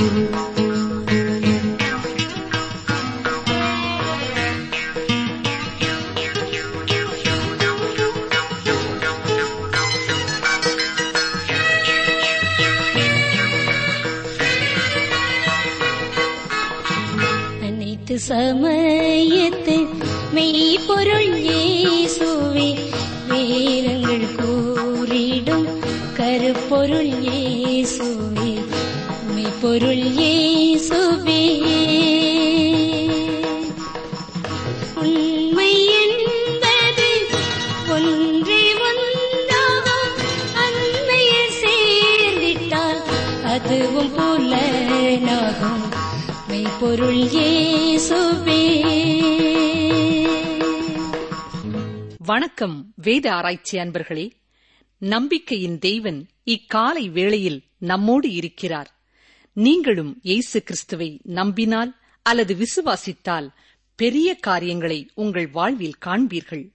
Thank you. வேத ஆராய்ச்சி அன்பர்களே நம்பிக்கையின் தெய்வன் இக்காலை வேளையில் நம்மோடு இருக்கிறார். நீங்களும் இயேசு கிறிஸ்துவை நம்பினால் அல்லது விசுவாசித்தால் பெரிய காரியங்களை உங்கள் வாழ்வில் காண்பீர்கள்.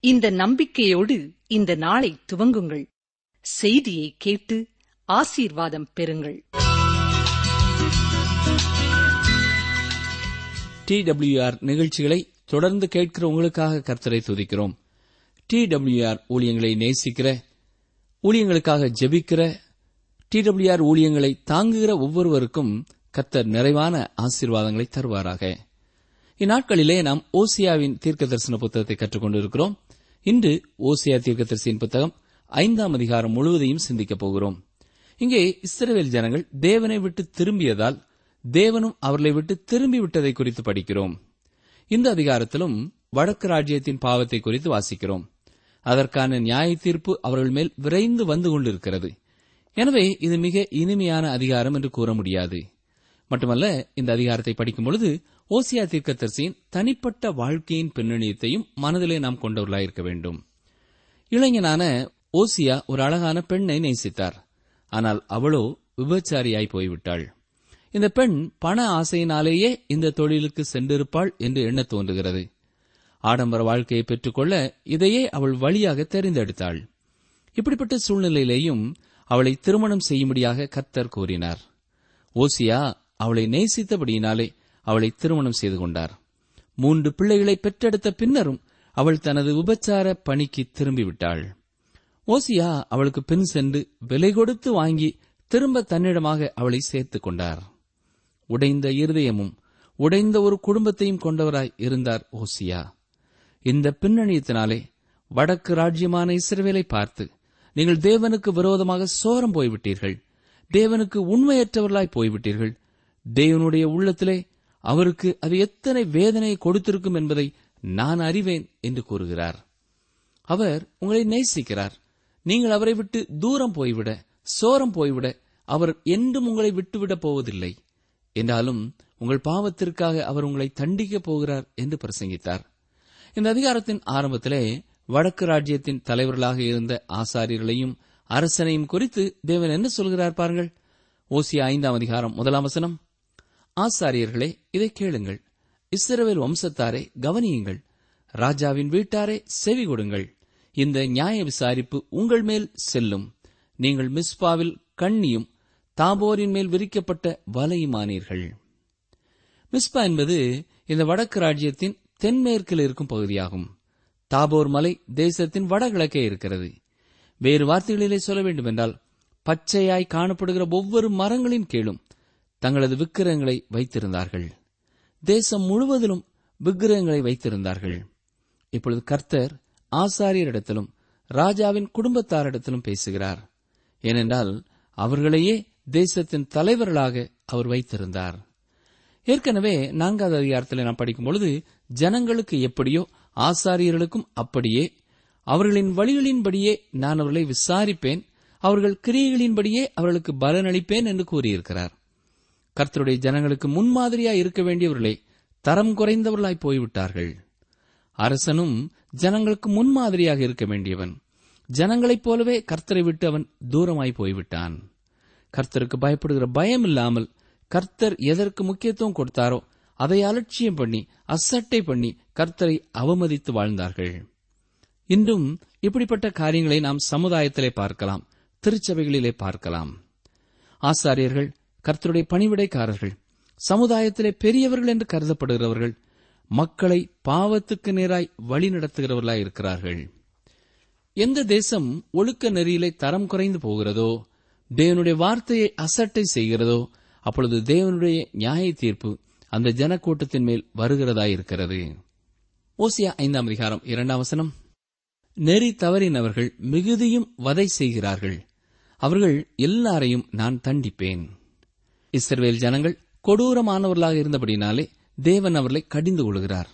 இந்த நம்பிக்கையோடு இந்த நாளை துவங்குங்கள். செய்தியை கேட்டு ஆசீர்வாதம் பெறுங்கள். டிடபிள்யூஆர் நிகழ்ச்சிகளை தொடர்ந்து கேட்கிற உங்களுக்காக கர்த்தரை துதிக்கிறோம். டிடபிள்யூஆர் ஊழியங்களை நேசிக்கிற ஊழியங்களுக்காக ஜெபிக்கிற டிடபிள்யூஆர் ஊழியங்களை தாங்குகிற ஒவ்வொருவருக்கும் கர்த்தர் நிறைவான ஆசீர்வாதங்களை தருவாராக. இந்நாட்களிலே நாம் ஓசியாவின் தீர்க்க தரிசன புத்தகத்தை கற்றுக்கொண்டிருக்கிறோம். இன்று ஓசியா தீர்க்க தரிசியின் புத்தகம் ஐந்தாம் அதிகாரம் முழுவதையும் சிந்திக்கப் போகிறோம். இங்கே இஸ்ரேல் ஜனங்கள் தேவனை விட்டு திரும்பியதால் தேவனும் அவர்களை விட்டு திரும்பி விட்டதை குறித்து படிக்கிறோம். இந்த அதிகாரத்திலும் வடக்கு ராஜ்யத்தின் பாவத்தை குறித்து வாசிக்கிறோம். அதற்கான நியாய தீர்ப்பு அவர்கள் மேல் விரைந்து வந்து கொண்டிருக்கிறது. எனவே இது மிக இனிமையான அதிகாரம் என்று கூற முடியாது. மட்டுமல்ல இந்த அதிகாரத்தை படிக்கும் பொழுது ஓசியா தீர்க்கதரிசியின் தனிப்பட்ட வாழ்க்கையின் பின்னணியத்தையும் மனதிலே நாம் கொண்டவர்களாயிருக்க வேண்டும். இளைஞனான ஓசியா ஒரு அழகான பெண்ணை நேசித்தார். ஆனால் அவளோ விபச்சாரியாய் போய்விட்டாள். இந்த பெண் பண ஆசையினாலேயே இந்த தொழிலுக்கு சென்றிருப்பாள் என்று எண்ண தோன்றுகிறது. ஆடம்பர வாழ்க்கையை பெற்றுக்கொள்ள இதையே அவள் வழியாக தெரிந்தெடுத்தாள். இப்படிப்பட்ட சூழ்நிலையிலேயும் அவளை திருமணம் செய்யும்படியாக கத்தர் கூறினார். ஓசியா அவளை நேசித்தபடியினாலே அவளை திருமணம் செய்து கொண்டார். மூன்று பிள்ளைகளை பெற்றெடுத்த பின்னரும் அவள் தனது உபச்சார பணிக்கு திரும்பிவிட்டாள். ஓசியா அவளுக்கு பின் சென்று விலை கொடுத்து வாங்கி திரும்ப தன்னிடமாக அவளை சேர்த்துக் கொண்டார். உடைந்த இருதயமும் உடைந்த ஒரு குடும்பத்தையும் கொண்டவராய் இருந்தார் ஓசியா. இந்த பின்னணியத்தினாலே வடக்கு ராஜ்யமான இஸ்ரவேலை பார்த்து நீங்கள் தேவனுக்கு விரோதமாக சோரம் போய்விட்டீர்கள். தேவனுக்கு உண்மையற்றவர்களாய் போய்விட்டீர்கள். தேவனுடைய உள்ளத்திலே அவருக்கு அது எத்தனை வேதனையை கொடுத்திருக்கும் என்பதை நான் அறிவேன் என்று கூறுகிறார். அவர் உங்களை நேசிக்கிறார். நீங்கள் அவரை விட்டு தூரம் போய்விட சோரம் போய்விட அவர் என்றும் உங்களை விட்டுவிடப் போவதில்லை. என்றாலும் உங்கள் பாவத்திற்காக அவர் உங்களை தண்டிக்கப் போகிறார் என்று பிரசங்கித்தார். இந்த அதிகாரத்தின் ஆரம்பத்திலே வடக்கு ராஜ்யத்தின் தலைவர்களாக இருந்த ஆசாரியர்களையும் அரசனையும் குறித்து தேவன் என்ன சொல்கிறார் பாருங்கள்? ஓசிய ஐந்தாம் அதிகாரம் முதலாம் வசனம். ஆசாரியர்களே இதை கேளுங்கள். இஸ்ரவேல் வம்சத்தாரே கவனியுங்கள். ராஜாவின் வீட்டாரே செவி கொடுங்கள். இந்த நியாய விசாரிப்பு உங்கள் மேல் செல்லும். நீங்கள் மிஸ்பாவில் கண்ணியும் தாபோரின் மேல் விரிக்கப்பட்ட வலையுமானீர்கள். மிஸ்பா என்பது இந்த வடக்கு ராஜ்யத்தின் தென்மேற்கில் இருக்கும் பகுதியாகும். தாபோர் மலை தேசத்தின் வடகிழக்கே இருக்கிறது. வேறு வார்த்தைகளிலே சொல்ல வேண்டுமென்றால் பச்சையாய் காணப்படுகிற ஒவ்வொரு மரங்களின் கீழும் தங்களது விக்கிரகங்களை வைத்திருந்தார்கள். தேசம் முழுவதிலும் விக்கிரகங்களை வைத்திருந்தார்கள். இப்பொழுது கர்த்தர் ஆசாரியரிடத்திலும் ராஜாவின் குடும்பத்தாரிடத்திலும் பேசுகிறார். ஏனென்றால் அவர்களையே தேசத்தின் தலைவர்களாக அவர் வைத்திருந்தார். ஏற்கனவே நான்காவது அதிகாரத்தில் நாம் படிக்கும் பொழுது ஜனங்களுக்கு எப்படியோ ஆசாரியர்களுக்கும் அப்படியே. அவர்களின் வழிகளின்படியே நான் அவர்களை விசாரிப்பேன். அவர்கள் கிரியைகளின்படியே அவர்களுக்கு பலனளிப்பேன் என்று கூறியிருக்கிறார். கர்த்தருடைய ஜனங்களுக்கு முன்மாதிரியாய் இருக்க வேண்டியவர்களே தரம் குறைந்தவர்களாய் போய்விட்டார்கள். அரசனும் ஜனங்களுக்கு முன்மாதிரியாக இருக்க வேண்டியவன். ஜனங்களைப் போலவே கர்த்தரை விட்டு அவன் தூரமாய் போய்விட்டான். கர்த்தருக்கு பயப்படுகிற பயம் இல்லாமல் கர்த்தர் எதற்கு முக்கியத்துவம் கொடுத்தாரோ அதை அலட்சியம் பண்ணி அசட்டை பண்ணி கர்த்தரை அவமதித்து வாழ்ந்தார்கள். இன்றும் இப்படிப்பட்ட காரியங்களை நாம் சமுதாயத்திலே பார்க்கலாம் திருச்சபைகளிலே பார்க்கலாம். ஆசாரியர்கள் கர்த்தருடைய பணிவிடைக்காரர்கள் சமுதாயத்திலே பெரியவர்கள் என்று கருதப்படுகிறவர்கள் மக்களை பாவத்துக்கு நேராய் வழிநடத்துகிறவர்களாய் இருக்கிறார்கள். எந்த தேசம் ஒழுக்க நெறியிலே தரம் குறைந்து போகிறதோ தேவனுடைய வார்த்தையை அசட்டை செய்கிறதோ அப்பொழுது தேவனுடைய நியாய தீர்ப்பு அந்த ஜனக்கூட்டத்தின் மேல் வருகிறதாயிருக்கிறது. ஓசியா ஐந்தாம் அதிகாரம் இரண்டாம் வசனம். நெறி தவறினவர்கள் மிகுதியும் வதை செய்கிறார்கள். அவர்கள் எல்லாரையும் நான் தண்டிப்பேன். இஸ்ரவேல் ஜனங்கள் கொடூரமானவர்களாக இருந்தபடினாலே தேவன் அவர்களை கடிந்து கொள்கிறார்.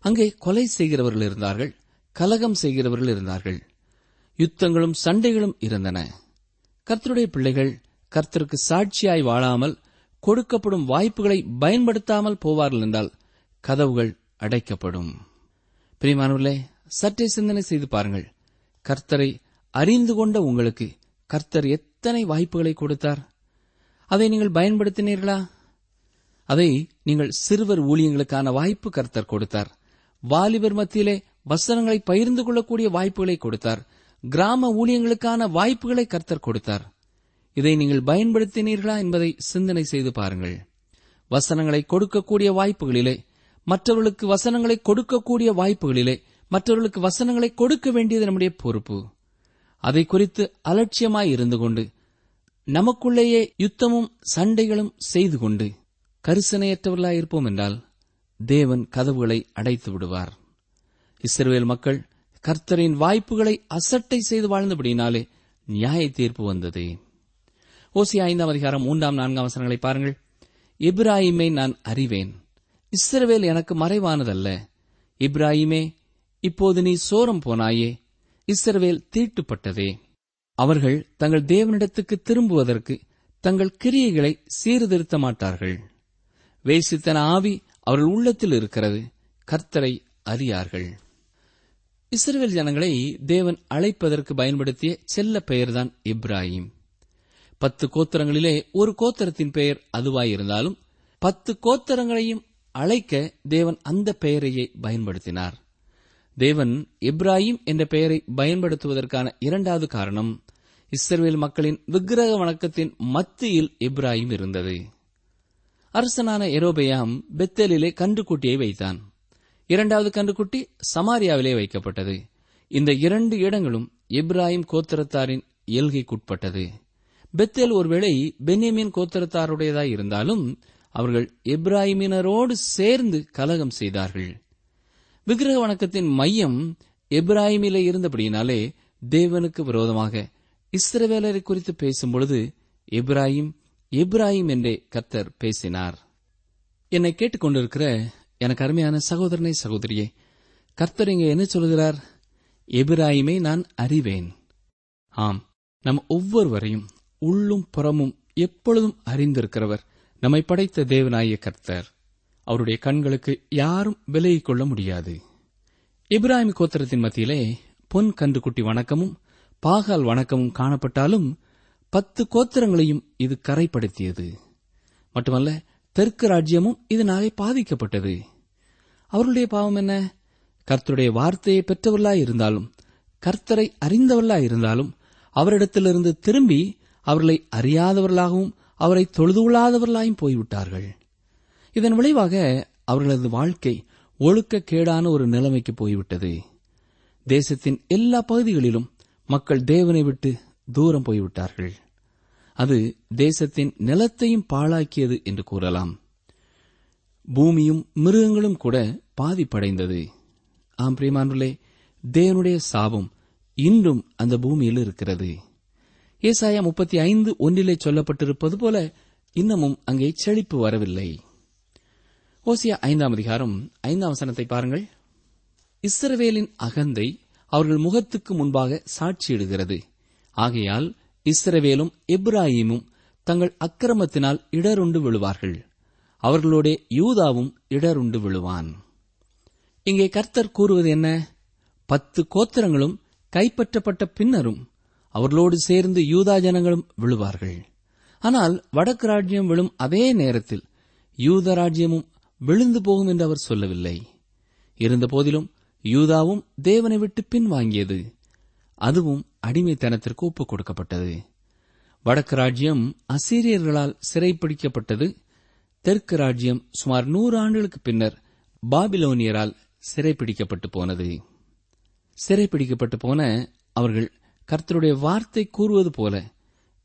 அங்கே கொலை செய்கிறவர்கள் இருந்தார்கள் கலகம் செய்கிறவர்கள் இருந்தார்கள். யுத்தங்களும் சண்டைகளும் இருந்தன. கர்த்தருடைய பிள்ளைகள் கர்த்தருக்கு சாட்சியாய் வாழாமல் கொடுக்கப்படும் வாய்ப்புகளை பயன்படுத்தாமல் போவார்கள் என்றால் கதவுகள் அடைக்கப்படும். பிரியமானவர்களே சற்றே சிந்தனை செய்து பாருங்கள். கர்த்தரை அறிந்து கொண்ட உங்களுக்கு கர்த்தர் எத்தனை வாய்ப்புகளை கொடுத்தார்? அதை நீங்கள் பயன்படுத்தினீர்களா? அதை நீங்கள் சிறுவர் ஊழியங்களுக்கான வாய்ப்பு கர்த்தர் கொடுத்தார். வாலிபர் மத்தியிலே வசனங்களை பகிர்ந்து கொள்ளக்கூடிய வாய்ப்புகளை கொடுத்தார். கிராம ஊழியங்களுக்கான வாய்ப்புகளை கர்த்தர் கொடுத்தார். இதை நீங்கள் பயன்படுத்தினீர்களா என்பதை சிந்தனை செய்து பாருங்கள். வசனங்களை கொடுக்கக்கூடிய வாய்ப்புகளிலே மற்றவர்களுக்கு வசனங்களை கொடுக்கக்கூடிய வாய்ப்புகளிலே மற்றவர்களுக்கு வசனங்களை கொடுக்க வேண்டியது நம்முடைய பொறுப்பு. அதை குறித்து அலட்சியமாய் இருந்து கொண்டு நமக்குள்ளேயே யுத்தமும் சண்டைகளும் செய்து கொண்டு கரிசனையற்றவர்களாய் இருப்போம் என்றால் தேவன் கதவுகளை அடைத்து விடுவார். இஸ்ரேல் மக்கள் கர்த்தரின் வாய்ப்புகளை அசட்டை செய்து வாழ்ந்தபடினாலே நியாய தீர்ப்பு வந்தது. ஓசி ஐந்தாம் அதிகாரம் மூன்றாம் நான்காம் வசனங்களை பாருங்கள். இப்ராஹிமை நான் அறிவேன். இஸ்ரவேல் எனக்கு மறைவானதல்ல. இப்ராஹிமே இப்போது நீ சோரம் போனாயே. இஸ்ரவேல் தீட்டுப்பட்டதே. அவர்கள் தங்கள் தேவனிடத்துக்கு திரும்புவதற்கு தங்கள் கிரியைகளை சீர்திருத்த மாட்டார்கள். வேசித்தன ஆவி அவர்கள் உள்ளத்தில் இருக்கிறது. கர்த்தரை அறியார்கள். இஸ்ரவேல் ஜனங்களை தேவன் அழைப்பதற்கு பயன்படுத்திய செல்ல பெயர்தான் இப்ராஹிம். பத்து கோத்திரங்களிலே ஒரு கோத்திரத்தின் பெயர் அதுவாயிருந்தாலும் பத்து கோத்திரங்களையும் அழைக்க தேவன் அந்த பெயரையே பயன்படுத்தினார். தேவன் இப்ராஹிம் என்ற பெயரை பயன்படுத்துவதற்கான இரண்டாவது காரணம் இஸ்ரேல் மக்களின் விக்கிரக வணக்கத்தின் மத்தியில் இப்ராஹிம் இருந்தது. அரசனான எரோபெயாம் பெத்தேலிலே கன்றுக்குட்டியை வைத்தான். இரண்டாவது கன்றுக்குட்டி சமாரியாவிலே வைக்கப்பட்டது. இந்த இரண்டு இடங்களும் இப்ராஹிம் கோத்திரத்தாரின் எல்கைக்குட்பட்டது. பெத்தேல் ஒருவேளை பென்யமின் கோத்திரத்தாருடையதாய் இருந்தாலும் அவர்கள் எப்ராஹிமினரோடு சேர்ந்து கலகம் செய்தார்கள். விக்கிரக வணக்கத்தின் மையம் எப்ராஹிமிலே இருந்தபடியினாலே தேவனுக்கு விரோதமாக இஸ்ரவேலரை குறித்து பேசும்பொழுது எப்ராஹிம் எப்ராஹிம் என்றே கர்த்தர் பேசினார். என்னை கேட்டுக்கொண்டிருக்கிற எனக்கு அருமையான சகோதரனை சகோதரியே கர்த்தர் இங்கே என்ன சொல்கிறார்? எபிராயிமை நான் அறிவேன். ஆம் நம் ஒவ்வொருவரையும் உள்ளும் புறமும் எப்பொழுதும் அறிந்திருக்கிறவர். நம்மை படைத்த தேவனாய கர்த்தர். அவருடைய கண்களுக்கு யாரும் விலகிக் கொள்ள முடியாது. இப்ராஹிம் கோத்திரத்தின் மத்தியிலே பொன் கன்றுக்குட்டி வணக்கமும் பாகால் வணக்கமும் காணப்பட்டாலும் பத்து கோத்திரங்களையும் இது கரைப்படுத்தியது. மட்டுமல்ல தெற்கு ராஜ்யமும் இதனாலே பாதிக்கப்பட்டது. அவர்களுடைய பாவம் என்ன? கர்த்தருடைய வார்த்தையை பெற்றவர்களாய் இருந்தாலும் கர்த்தரை அறிந்தவர்களாய் இருந்தாலும் அவரிடத்திலிருந்து திரும்பி அவர்களை அறியாதவர்களாகவும் அவரை தொழுது கொள்ளாதவர்களாயும் போய்விட்டார்கள். இதன் விளைவாக அவர்களது வாழ்க்கை ஒழுக்கக்கேடான ஒரு நிலைமைக்கு போய்விட்டது. தேசத்தின் எல்லா பகுதிகளிலும் மக்கள் தேவனை விட்டு தூரம் போய்விட்டார்கள். அது தேசத்தின் நிலத்தையும் பாழாக்கியது என்று கூறலாம். பூமியும் மிருகங்களும் கூட பாதிப்படைந்தது. ஆம் பிரியமானுள்ளே தேவனுடைய சாபம் இன்றும் அந்த பூமியில் இருக்கிறது. ஏசாயா முப்பத்தி ஐந்து ஒன்றிலே சொல்லப்பட்டிருப்பது போல இன்னமும் அங்கே செழிப்பு வரவில்லை. ஓசியா ஐந்தாம் அதிகாரம் ஐந்தாம் வசனத்தை பாருங்கள். இஸ்ரவேலின் அகந்தை அவர்கள் முகத்துக்கு முன்பாக சாட்சியிடுகிறது. ஆகையால் இஸ்ரவேலும் எப்ராஹிமும் தங்கள் அக்கிரமத்தினால் இடருண்டு விழுவார்கள். அவர்களோட யூதாவும் இடருண்டு விழுவான். இங்கே கர்த்தர் கூறுவது என்ன? பத்து கோத்திரங்களும் கைப்பற்றப்பட்ட பின்னரும் அவர்களோடு சேர்ந்து யூதா ஜனங்களும் விழுவார்கள். ஆனால் வடக்கு ராஜ்யம் விழும் அதே நேரத்தில் யூத ராஜ்யமும் விழுந்து போகும் என்று அவர் சொல்லவில்லை. இருந்தபோதிலும் யூதாவும் தேவனை விட்டு பின்வாங்கியது அதுவும் அடிமைத்தனத்திற்கு ஒப்புக் கொடுக்கப்பட்டது. வடக்கு ராஜ்யம் அசீரியர்களால் சிறைப்பிடிக்கப்பட்டது. தெற்கு ராஜ்யம் சுமார் நூறு ஆண்டுகளுக்கு பின்னர் பாபிலோனியரால் சிறைப்பிடிக்கப்பட்டு போனது. சிறைப்பிடிக்கப்பட்டு போன அவர்கள் கர்த்தருடைய வார்த்தை கூறுவது போல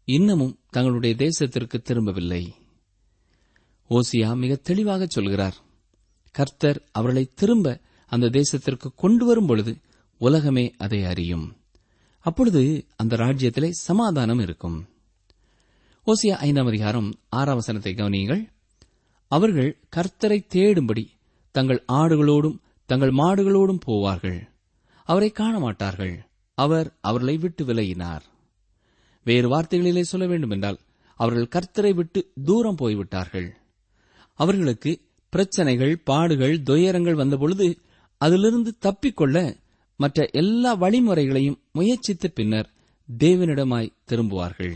இன்னமும் தங்களுடைய தேசத்திற்கு திரும்பவில்லை. ஓசியா மிக தெளிவாக சொல்கிறார். கர்த்தர் அவர்களை திரும்ப அந்த தேசத்திற்கு கொண்டு வரும் பொழுது உலகமே அதை அறியும். அப்பொழுது அந்த ராஜ்யத்திலே சமாதானம் இருக்கும். ஓசியா ஐந்தாம் அதிகாரம் ஆறாம் வசனத்தை கவனியுங்கள். அவர்கள் கர்த்தரை தேடும்படி தங்கள் ஆடுகளோடும் தங்கள் மாடுகளோடும் போவார்கள். அவரை காண மாட்டார்கள் அவர் அவர்களை விட்டு விலகினார். வேறு வார்த்தைகளிலே சொல்ல வேண்டுமென்றால் அவர்கள் கர்த்தரை விட்டு தூரம் போய்விட்டார்கள். அவர்களுக்கு பிரச்சனைகள் பாடுகள் துயரங்கள் வந்தபொழுது அதிலிருந்து தப்பிக்கொள்ள மற்ற எல்லா வழிமுறைகளையும் முயற்சித்த பின்னர் தேவனிடமாய் திரும்புவார்கள்.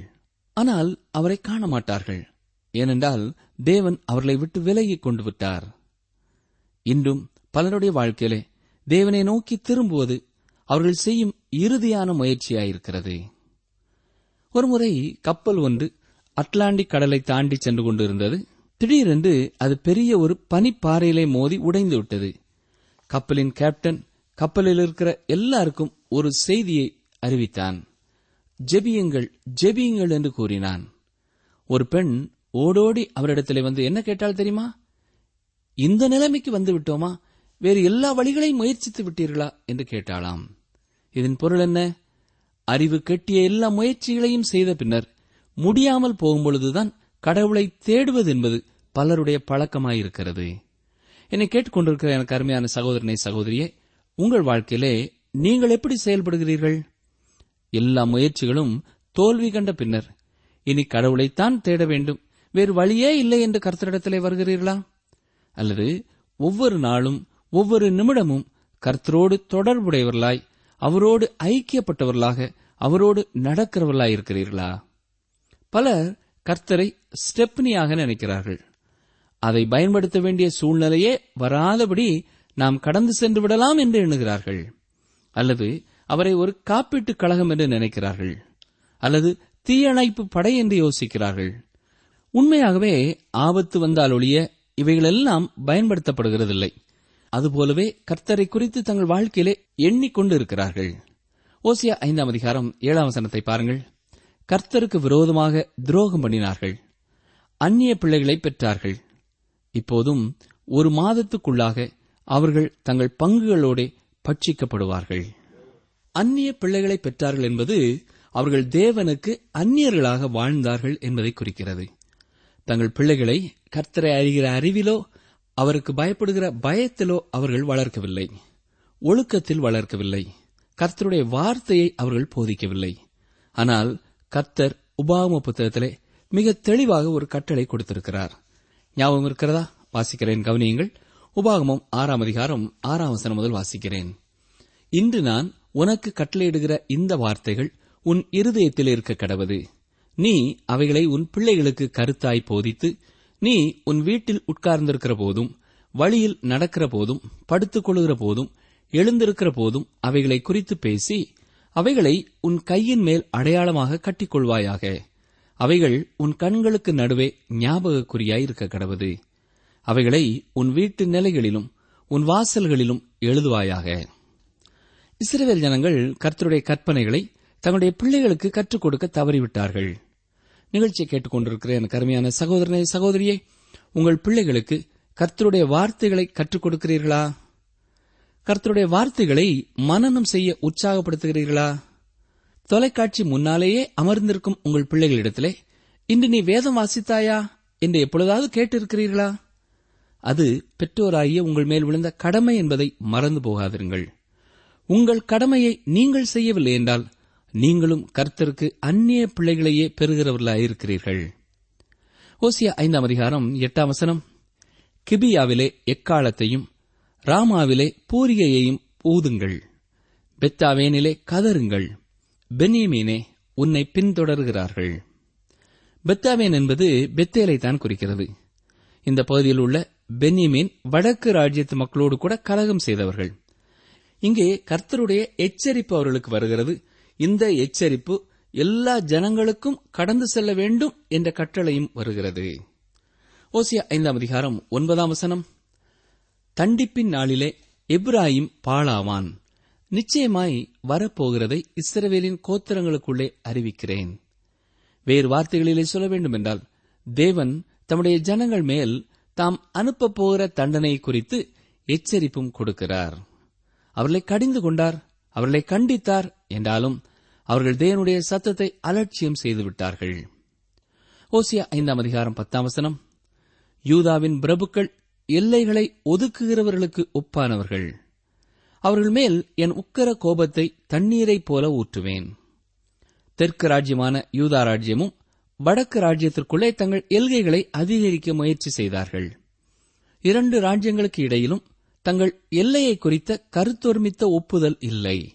ஆனால் அவரை காண மாட்டார்கள் ஏனென்றால் தேவன் அவர்களை விட்டு விலகிக் கொண்டு விட்டார். இன்றும் பலருடைய வாழ்க்கையிலே தேவனை நோக்கி திரும்புவது அவர்கள் செய்யும் இறுதியான முயற்சியாயிருக்கிறது. ஒருமுறை கப்பல் ஒன்று அட்லாண்டிக் கடலை தாண்டி சென்று கொண்டிருந்தது. திடீரென்று அது பெரிய ஒரு பனிப்பாறையிலே மோதி உடைந்து விட்டது. கப்பலின் கேப்டன் கப்பலில் இருக்கிற எல்லாருக்கும் ஒரு செய்தியை அறிவித்தான். ஜெபியுங்கள் ஜெபியுங்கள் என்று கூறினான். ஒரு பெண் ஓடோடி அவரிடத்திலே வந்து என்ன கேட்டால் தெரியுமா? இந்த நிலைமைக்கு வந்து விட்டோமா? வேறு எல்லா வழிகளையும் முயற்சித்து விட்டீர்களா? என்று கேட்டாளாம். இதன் பொருள் என்ன? அறிவு கெட்டிய எல்லா முயற்சிகளையும் செய்த பின்னர் முடியாமல் போகும்பொழுதுதான் கடவுளை தேடுவது என்பது பலருடைய பழக்கமாயிருக்கிறது. என்னை கேட்டுக்கொண்டிருக்கிற எனக்கு அருமையான சகோதரனை சகோதரியே உங்கள் வாழ்க்கையிலே நீங்கள் எப்படி செயல்படுகிறீர்கள்? எல்லா முயற்சிகளும் தோல்வி கண்ட பின்னர் இனி கடவுளைத்தான் தேட வேண்டும். வேறு வழியே இல்லை என்று கர்த்தரிடத்திலே வருகிறீர்களா? அல்லது ஒவ்வொரு நாளும் ஒவ்வொரு நிமிடமும் கர்த்தரோடு தொடர்புடையவர்களாய் அவரோடு ஐக்கியப்பட்டவர்களாக அவரோடு நடக்கிறவர்களாக இருக்கிறீர்களா? பலர் கர்த்தரை ஸ்டெப்னியாக நினைக்கிறார்கள். அதை பயன்படுத்த வேண்டிய சூழ்நிலையே வராதபடி நாம் கடந்து சென்று விடலாம் என்று எண்ணுகிறார்கள். அல்லது அவரை ஒரு காப்பீட்டுக் கழகம் என்று நினைக்கிறார்கள். அல்லது தீயணைப்பு படை என்று யோசிக்கிறார்கள். உண்மையாகவே ஆபத்து வந்தால் ஒழிய இவைகளெல்லாம் பயன்படுத்தப்படுகிறதில்லை. அதுபோலவே கர்த்தரை குறித்து தங்கள் வாழ்க்கையிலே எண்ணிக்கொண்டிருக்கிறார்கள். ஓசியா ஐந்தாம் அதிகாரம் ஏழாம் வசனத்தை பாருங்கள். கர்த்தருக்கு விரோதமாக துரோகம் பண்ணினார்கள். அந்நிய பிள்ளைகளை பெற்றார்கள். இப்போதும் ஒரு மாதத்துக்குள்ளாக அவர்கள் தங்கள் பங்குகளோட பட்சிக்கப்படுவார்கள். அந்நிய பிள்ளைகளை பெற்றார்கள் என்பது அவர்கள் தேவனுக்கு அந்நியர்களாக வாழ்ந்தார்கள் என்பதை குறிக்கிறது. தங்கள் பிள்ளைகளை கர்த்தரை அறிகிற அறிவிலோ அவருக்கு பயப்படுகிற பயத்திலோ அவர்கள் வளர்க்கவில்லை. ஒழுக்கத்தில் வளர்க்கவில்லை. கர்த்தருடைய வார்த்தையை அவர்கள் போதிக்கவில்லை. ஆனால் கர்த்தர் உபாம புத்தகத்திலே மிக தெளிவாக ஒரு கட்டளை கொடுத்திருக்கிறார். ஞாபகம் இருக்கிறதா? வாசிக்கிறேன் கவனியுங்கள். உபாகமம் ஆறாம் அதிகாரம் ஆறாம் வசனம் முதல் வாசிக்கிறேன். இன்று நான் உனக்கு கட்டளையிடுகிற இந்த வார்த்தைகள் உன் இருதயத்தில் இருக்க கடவது. நீ அவைகளை உன் பிள்ளைகளுக்கு கருத்தாய் போதித்து நீ உன் வீட்டில் உட்கார்ந்திருக்கிற போதும் வழியில் நடக்கிற போதும் படுத்துக் கொள்கிற போதும் எழுந்திருக்கிற போதும் அவைகளை குறித்து பேசி அவைகளை உன் கையின் மேல் அடையாளமாக கட்டிக்கொள்வாயாக. அவைகள் உன் கண்களுக்கு நடுவே ஞாபகக்குறியாய் இருக்க அவைகளை உன் வீட்டு நிலைகளிலும் உன் வாசல்களிலும் எழுதுவாயாக. இஸ்ரேல் ஜனங்கள் கர்த்தருடைய கற்பனைகளை தங்களுடைய பிள்ளைகளுக்கு கற்றுக் கொடுக்க தவறிவிட்டார்கள். நிகழ்ச்சியை கேட்டுக்கொண்டிருக்கிற எனக்கு அருமையான சகோதரனை சகோதரியே உங்கள் பிள்ளைகளுக்கு கர்த்தருடைய வார்த்தைகளை கற்றுக் கொடுக்கிறீர்களா? கர்த்தருடைய வார்த்தைகளை மனனம் செய்ய உற்சாகப்படுத்துகிறீர்களா? தொலைக்காட்சி முன்னாலேயே அமர்ந்திருக்கும் உங்கள் பிள்ளைகளிடத்திலே இன்று நீ வேதம் வாசித்தாயா? என்று எப்பொழுதாவது கேட்டிருக்கிறீர்களா? அது பெற்றோராகிய உங்கள் மேல் விழுந்த கடமை என்பதை மறந்து போகாதிருங்கள். உங்கள் கடமையை நீங்கள் செய்யவில்லை என்றால் நீங்களும் கர்த்தருக்கு அந்நிய பிள்ளைகளையே பெறுகிறவர்களாயிருக்கிறீர்கள். ஓசியா ஐந்தாம் அதிகாரம் எட்டாம் வசனம். கிபியாவிலே எக்காலத்தையும் ராமாவிலே பூரியையையும் ஊதுங்கள். பெத்தாவேனிலே கதருங்கள் பென்யமீனே உன்னை பின்தொடர்கிறார்கள். பெத்தாவேன் என்பது பெத்தேலை தான் குறிக்கிறது. இந்த பகுதியில் உள்ள பென்யமீன் வடக்கு ராஜ்யத்து மக்களோடு கூட கலகம் செய்தவர்கள். இங்கே கர்த்தருடைய எச்சரிப்பு அவர்களுக்கு வருகிறது. இந்த எச்சரிப்பு எல்லா ஜனங்களுக்கும் கடந்து செல்ல வேண்டும் என்ற கட்டளையும் வருகிறது. ஓசியா ஐந்தாம் அதிகாரம் ஒன்பதாம் வசனம். தண்டிப்பின் நாளிலே எப்ராஹிம் பாழாவான். நிச்சயமாய் வரப்போகிறதை இஸ்ரவேலின் கோத்திரங்களுக்குள்ளே அறிவிக்கிறேன். வேறு வார்த்தைகளிலே சொல்ல வேண்டுமென்றால் தேவன் தம்முடைய ஜனங்கள் மேல் தாம் அனுப்பப் போகிற தண்டனை குறித்து எச்சரிப்பும் கொடுக்கிறார். அவர்களை கடிந்து கொண்டார் அவர்களை கண்டித்தார் என்றாலும் அவர்கள் தேவனுடைய சத்தத்தை அலட்சியம் செய்துவிட்டார்கள். ஓசியா ஐந்தாம் அதிகாரம் பத்தாம் வசனம். யூதாவின் பிரபுக்கள் எல்லைகளை ஒதுக்குகிறவர்களுக்கு ஒப்பானவர்கள். அவர்கள் மேல் என் உக்கர கோபத்தை தண்ணீரைப் போல ஊற்றுவேன். தெற்கு ராஜ்யமான யூதா ராஜ்யமும் வடக்கு ராஜ்யத்திற்குள்ளே தங்கள் எல்கைகளை அதிகரிக்க முயற்சி செய்தார்கள். இரண்டு ராஜ்யங்களுக்கு இடையிலும் தங்கள் எல்லையை குறித்த கருத்தொருமித்த ஒப்புதல் இல்லை.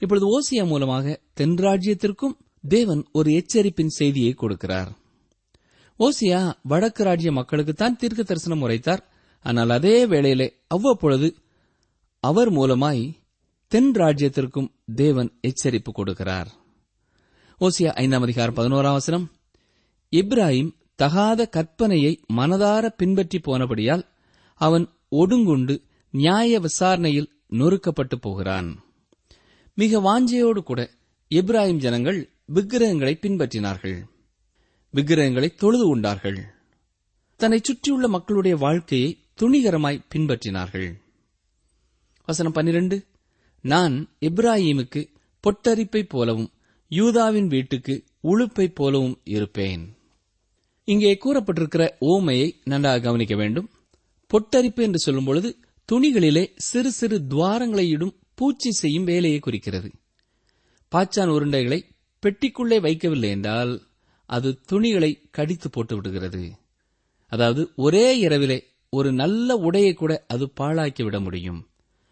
இப்பொழுது ஓசியா மூலமாக தென்ராஜ்யத்திற்கும் தேவன் ஒரு எச்சரிப்பின் செய்தியை கொடுக்கிறார். ஓசியா வடக்கு ராஜ்ய மக்களுக்குத்தான் தீர்க்க தரிசனம் உரைத்தார். ஆனால் அதே வேளையிலே அவ்வப்பொழுது அவர் மூலமாய் தென் ராஜ்யத்திற்கும் தேவன் எச்சரிப்பு கொடுக்கிறார். ஓசியா ஐந்தாம் அதிகாரம் பதினோராம் வசனம். இப்ராஹிம் தகாத கற்பனையை மனதார பின்பற்றி போனபடியால் அவன் ஒடுங்குண்டு நியாய விசாரணையில் நொறுக்கப்பட்டு போகிறான். மிக வாஞ்சையோடு கூட எப்ராஹிம் ஜனங்கள் விக்கிரகங்களை பின்பற்றினார்கள். விக்கிரகங்களை தொழுது உண்டார்கள். தன்னை சுற்றியுள்ள மக்களுடைய வாழ்க்கையை துணிகரமாய் பின்பற்றினார்கள். வசனம் பன்னிரண்டு. நான் இப்ராஹிமுக்கு பொட்டரிப்பைப் போலவும் யூதாவின் வீட்டுக்கு உழுப்பைப் போலவும் இருப்பேன். இங்கே கூறப்பட்டிருக்கிற ஓமையை நன்றாக கவனிக்க வேண்டும். பொட்டரிப்பு என்று சொல்லும்பொழுது துணிகளிலே சிறு சிறு துவாரங்களை இடும் பூச்சி செய்யும் வேலையை குறிக்கிறது. பாச்சான் உருண்டைகளை பெட்டிக்குள்ளே வைக்கவில்லை என்றால் அது துணிகளை கடித்து போட்டு விடுகிறது. அதாவது ஒரே இரவிலே ஒரு நல்ல உடையை கூட அது பாழாக்கி விட முடியும்.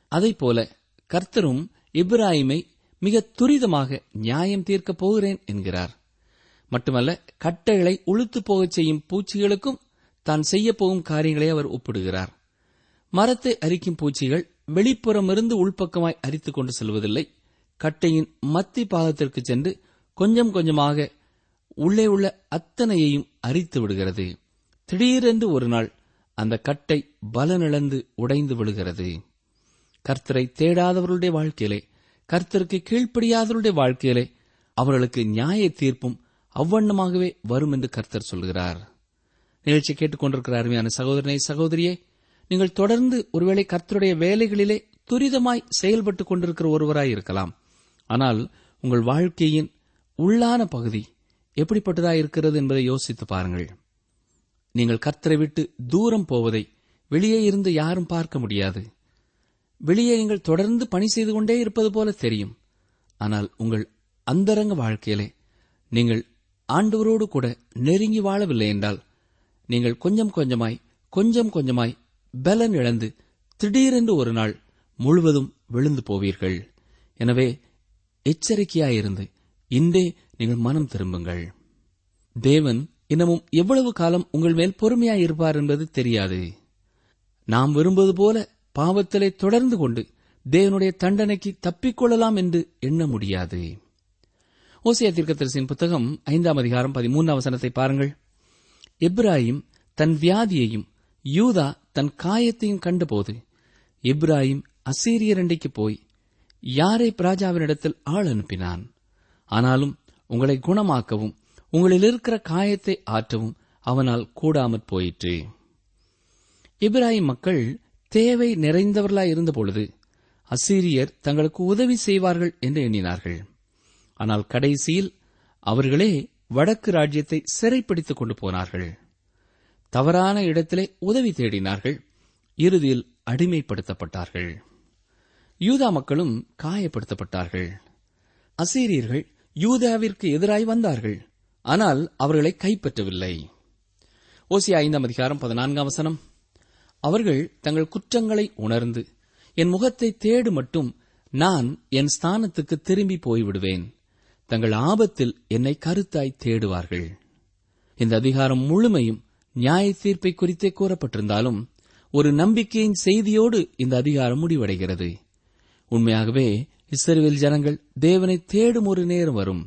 அதைப் போல கர்த்தரும் இப்ராஹிமை மிக துரிதமாக நியாயம் தீர்க்கப் போகிறேன் என்கிறார். மட்டுமல்ல கட்டைகளை உளுத்து போகச் செய்யும் பூச்சிகளுக்கும் தான் செய்யப் போகும் காரியங்களை அவர் ஒப்பிடுகிறார். மரத்தை அரிக்கும் பூச்சிகள் வெளிப்புறமிருந்து உள்பக்கமாய் அரித்துக் கொண்டு செல்வதில்லை. கட்டையின் மத்தி பாகத்திற்கு சென்று கொஞ்சம் கொஞ்சமாக உள்ளே உள்ள அத்தனையையும் அரித்து விடுகிறது. திடீரென்று ஒரு நாள் அந்த கட்டை பலனிழந்து உடைந்து விழுகிறது. கர்த்தரை தேடாதவர்களுடைய வாழ்க்கையிலே கர்த்தருக்கு கீழ்ப்படியாதவருடைய வாழ்க்கையிலே அவர்களுக்கு நியாய தீர்ப்பும் அவ்வண்ணமாகவே வரும் என்று கர்த்தர் சொல்கிறார். நிகழ்ச்சி கேட்டுக்கொண்டிருக்கிற அருமையான சகோதரனை சகோதரியே நீங்கள் தொடர்ந்து ஒருவேளை கர்த்தருடைய வேலைகளிலே துரிதமாய் செயல்பட்டுக் கொண்டிருக்கிற ஒருவராய் இருக்கலாம். ஆனால் உங்கள் வாழ்க்கையின் உள்ளான பகுதி எப்படிப்பட்டதாய் இருக்கிறது என்பதை யோசித்து பாருங்கள். நீங்கள் கர்த்தரை விட்டு தூரம் போவதை வெளியே இருந்து யாரும் பார்க்க முடியாது. வெளியே நீங்கள் தொடர்ந்து பணி செய்து கொண்டே இருப்பது போல தெரியும். ஆனால் உங்கள் அந்தரங்க வாழ்க்கையிலே நீங்கள் ஆண்டவரோடு கூட நெருங்கி வாழவில்லை என்றால் நீங்கள் கொஞ்சம் கொஞ்சமாய் கொஞ்சம் கொஞ்சமாய் பலன் இழந்து திடீரென்று ஒரு நாள் முழுவதும் விழுந்து போவீர்கள். எனவே எச்சரிக்கையாயிருந்து இன்றே நீங்கள் மனம் திரும்புங்கள். தேவன் இன்னமும் எவ்வளவு காலம் உங்கள் மேல் பொறுமையாய் இருப்பார் என்பது தெரியாது. நாம் விரும்புவது போல பாவத்திலே தொடர்ந்து கொண்டு தேவனுடைய தண்டனைக்கு தப்பிக்கொள்ளலாம் என்று எண்ண முடியாது. ஓசியா தீர்க்கதரிசியின் புத்தகம் ஐந்தாம் அதிகாரம் பதிமூன்றாம் வசனத்தை பாருங்கள். எப்ராஹிம் தன் வியாதியையும் யூதா தன் காயத்தையும் கண்டபோது இப்ராஹிம் அசீரியரண்டைக்கு போய் யாரை ராஜாவினிடத்தில் ஆள் அனுப்பினான்? ஆனாலும் உங்களை குணமாக்கவும் உங்களில் இருக்கிற காயத்தை ஆற்றவும் அவனால் கூடாமற் போயிற்று. இப்ராஹிம் மக்கள் தேவை நிறைந்தவர்களாய் இருந்தபொழுது அசீரியர் தங்களுக்கு உதவி செய்வார்கள் என்று எண்ணினார்கள். ஆனால் கடைசியில் அவர்களே வடக்கு ராஜ்யத்தை சிறைப்பிடித்துக் கொண்டு போனார்கள். தவறான இடத்திலே உதவி தேடினார்கள். இறுதியில் அடிமைப்படுத்தப்பட்டார்கள். யூதா மக்களும் காயப்படுத்தப்பட்டார்கள். அசீரியர்கள் யூதாவிற்கு எதிராய் வந்தார்கள். ஆனால் அவர்களை கைப்பற்றவில்லை. ஓசி ஐந்தாம் அதிகாரம் பதினான்காம் வசனம். அவர்கள் தங்கள் குற்றங்களை உணர்ந்து என் முகத்தை தேடு மட்டும் நான் என் ஸ்தானத்துக்கு திரும்பி போய்விடுவேன். தங்கள் ஆபத்தில் என்னை கருத்தாய் தேடுவார்கள். இந்த அதிகாரம் முழுமையும் நியாய தீர்ப்பை குறித்தே கூறப்பட்டிருந்தாலும் ஒரு நம்பிக்கையின் செய்தியோடு இந்த அதிகாரம் முடிவடைகிறது. உண்மையாகவே இஸ்ரேல் ஜனங்கள் தேவனை தேடும் ஒரு நேரம் வரும்.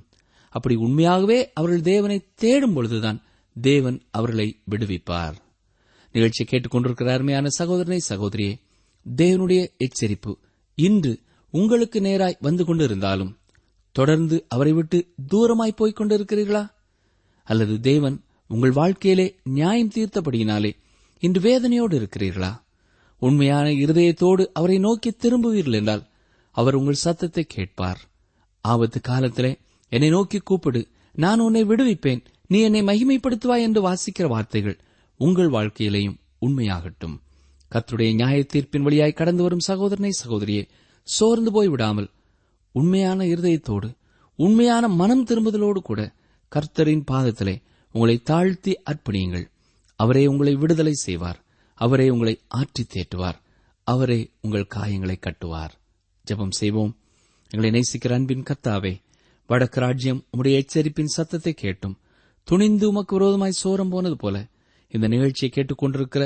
அப்படி உண்மையாகவே அவர்கள் தேவனை தேடும் பொழுதுதான் தேவன் அவர்களை விடுவிப்பார். நிகழ்ச்சியை கேட்டுக்கொண்டிருக்கிற அருமையான சகோதரனை சகோதரியே தேவனுடைய எச்சரிப்பு இன்று உங்களுக்கு நேராய் வந்து கொண்டிருந்தாலும் தொடர்ந்து அவரை விட்டு தூரமாய் போய்க் கொண்டிருக்கிறீர்களா? அல்லது தேவன் உங்கள் வாழ்க்கையிலே நியாயம் தீர்த்தபடியினாலே இன்று வேதனையோடு இருக்கிறீர்களா? உண்மையான இருதயத்தோடு அவரை நோக்கி திரும்புவீர்கள் என்றால் அவர் உங்கள் சத்தத்தை கேட்பார். ஆபத்து காலத்திலே என்னை நோக்கி கூப்பிடு. நான் உன்னை விடுவிப்பேன். நீ என்னை மகிமைப்படுத்துவாய் என்று வாசிக்கிற வார்த்தைகள் உங்கள் வாழ்க்கையிலேயும் உண்மையாகட்டும். கத்துடைய நியாய தீர்ப்பின் வழியாய் கடந்து வரும் சகோதரனை சகோதரியே சோர்ந்து போய் விடாமல் உண்மையான இருதயத்தோடு உண்மையான மனம் திரும்புதலோடு கூட கர்த்தரின் பாதத்திலே உங்களை தாழ்த்தி அர்ப்பணியுங்கள். அவரே உங்களை விடுதலை செய்வார். அவரே உங்களை ஆற்றி தேற்றுவார். அவரே உங்கள் காயங்களை கட்டுவார். ஜெபம் செய்வோம். எங்களை நேசிக்கிற அன்பின் கர்த்தாவே வடக்கு ராஜ்யம் உம்முடைய எச்சரிப்பின் சத்தத்தை கேட்டும். துணிந்து உமக்கு விரோதமாய் சோரம் போனது போல இந்த நிகழ்ச்சியை கேட்டுக்கொண்டிருக்கிற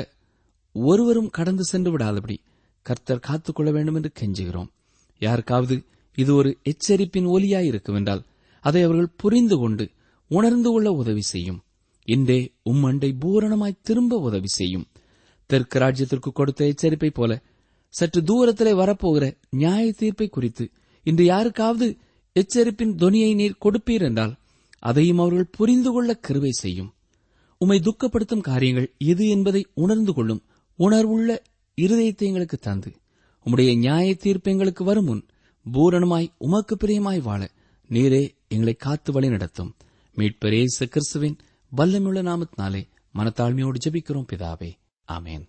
ஒருவரும் கடந்து சென்று விடாதபடி கர்த்தர் காத்துக்கொள்ள வேண்டும் என்று கெஞ்சுகிறோம். யாருக்காவது இது ஒரு எச்சரிப்பின் ஒலியாயிருக்கும் என்றால் அதை அவர்கள் புரிந்து கொண்டு உணர்ந்து கொள்ள உதவி செய்யும். இன்றே உம்மண்டை பூரணமாய் திரும்ப உதவி செய்யும். தெற்கு ராஜ்யத்திற்கு கொடுத்த எச்சரிப்பை போல சற்று தூரத்திலே வரப்போகிற நியாய தீர்ப்பை குறித்து இன்று யாருக்காவது எச்சரிப்பின் தொனியை நீர் கொடுப்பீர் என்றால் அதையும் அவர்கள் புரிந்து கொள்ள கருவை செய்யும். உம்மை துக்கப்படுத்தும் காரியங்கள் எது என்பதை உணர்ந்து கொள்ளும் உணர்வுள்ள இருதயத்தை எங்களுக்கு தந்து உம்முடைய நியாய தீர்ப்பு எங்களுக்கு வரும் முன் பூரணமாய் உமக்கு பிரியமாய் வாழ நீரே எங்களை காத்து வழி நடத்தும் மீட்பரேசு கிறிஸ்துவின் வல்லமுள்ள நாமத்தினாலே மனத்தாழ்மையோடு ஜபிக்கிறோம் பிதாவே. ஆமேன்.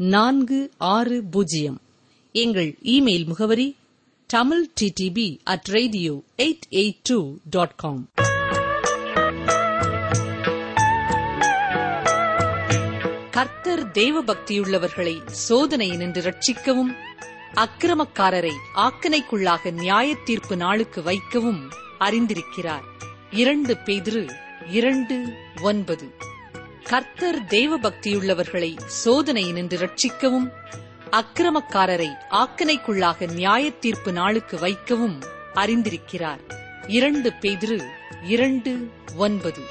நான்கு ஆறு பூஜ்ஜியம். எங்கள் இமெயில் முகவரி Tamil TTB at radio eight eight two dot com. கர்த்தர் தேவ பக்தியுள்ளவர்களை சோதனை நின்று ரட்சிக்கவும் அக்கிரமக்காரரை ஆக்கனைக்குள்ளாக நியாய தீர்ப்பு நாளுக்கு வைக்கவும் அறிந்திருக்கிறார். இரண்டு பேதிரு இரண்டு ஒன்பது. கர்த்தர் தெய்வ பக்தியுள்ளவர்களை சோதனை நின்று ரட்சிக்கவும் அக்கிரமக்காரரை ஆக்கனைக்குள்ளாக நியாய தீர்ப்பு நாளுக்கு வைக்கவும் அறிந்திருக்கிறார். இரண்டு பேதிரு இரண்டு ஒன்பது.